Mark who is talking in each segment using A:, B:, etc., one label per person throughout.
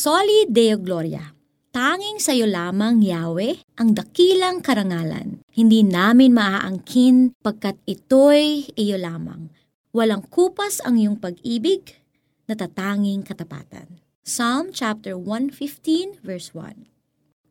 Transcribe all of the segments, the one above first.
A: Soli Deo Gloria. Tanging sa iyo lamang, Yahweh, ang dakilang karangalan. Hindi namin maaangkin pagkat ito'y iyo lamang. Walang kupas ang iyong pag-ibig, natatanging katapatan. Psalm chapter 115 verse 1.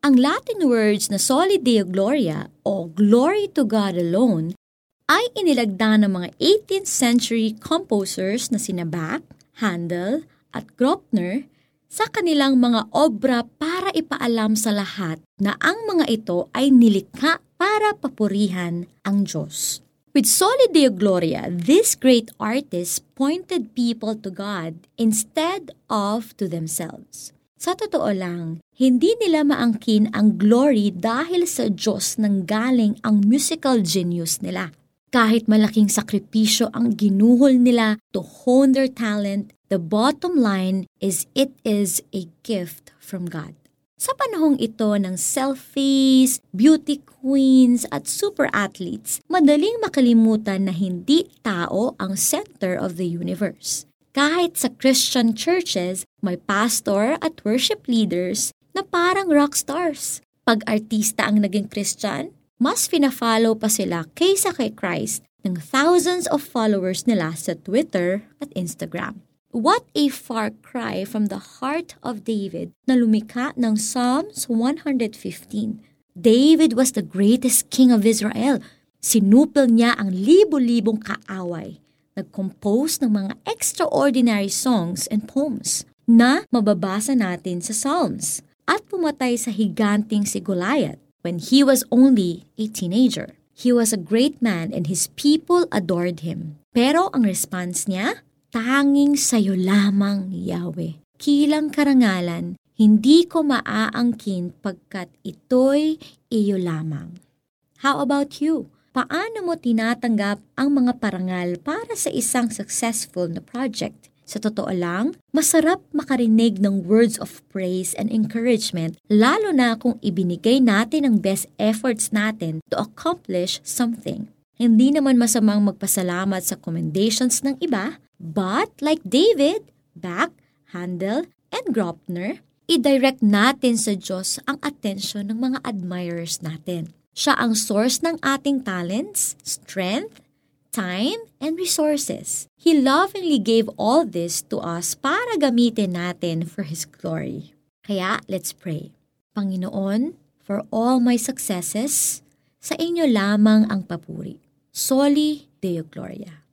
A: Ang Latin words na Soli Deo Gloria o Glory to God alone ay inilagda ng mga 18th century composers na sina Bach, Handel at Graupner sa kanilang mga obra para ipaalam sa lahat na ang mga ito ay nilikha para papurihan ang Diyos. With Soli Deo Gloria, this great artist pointed people to God instead of to themselves. Sa totoo lang, hindi nila maangkin ang glory dahil sa Diyos nang galing ang musical genius nila. Kahit malaking sakripisyo ang ginuhol nila to hone their talent, the bottom line is it is a gift from God. Sa panahong ito ng selfies, beauty queens at super athletes, madaling makalimutan na hindi tao ang center of the universe. Kahit sa Christian churches, may pastor at worship leaders na parang rock stars. Pag artista ang naging Christian, mas fina-follow pa sila kaysa kay Christ ng thousands of followers nila sa Twitter at Instagram. What a far cry from the heart of David na lumikha ng Psalms 115. David was the greatest king of Israel. Sinupil niya ang libo-libong kaaway. Nag-compose ng mga extraordinary songs and poems na mababasa natin sa Psalms at pumatay sa higanting si Goliath when he was only a teenager. He was a great man and his people adored him. Pero ang response niya, tanging sayo lamang, Yahweh. Kilang karangalan, hindi ko maaangkin pagkat ito'y iyo lamang. How about you? Paano mo tinatanggap ang mga parangal para sa isang successful na project? Sa totoo lang, masarap makarinig ng words of praise and encouragement lalo na kung ibinigay natin ang best efforts natin to accomplish something. Hindi naman masamang magpasalamat sa commendations ng iba, but like David, Bach, Handel, and Graupner, i-direct natin sa Diyos ang atensyon ng mga admirers natin. Siya ang source ng ating talents, strength, time, and resources. He lovingly gave all this to us para gamitin natin for His glory. Kaya, let's pray. Panginoon, for all my successes, sa inyo lamang ang papuri. Soli Deo Gloria.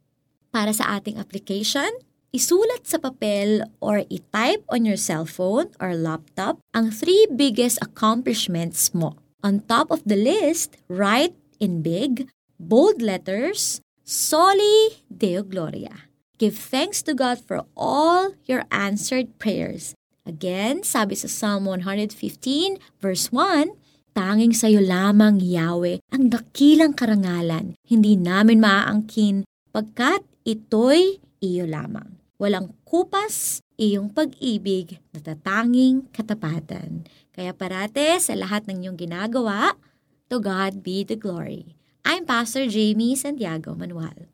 A: Para sa ating application, isulat sa papel or i-type on your cellphone or laptop ang three biggest accomplishments mo. On top of the list, write in big, bold letters, Soli Deo Gloria. Give thanks to God for all your answered prayers. Again, sabi sa Psalm 115 verse 1, Tanging sa iyo lamang, Yahweh, ang dakilang karangalan. Hindi namin maaangkin pagkat ito'y iyo lamang. Walang kupas, iyong pag-ibig, natatanging katapatan. Kaya parate sa lahat ng iyong ginagawa, to God be the glory. I'm Pastor Jamie Santiago Manuel.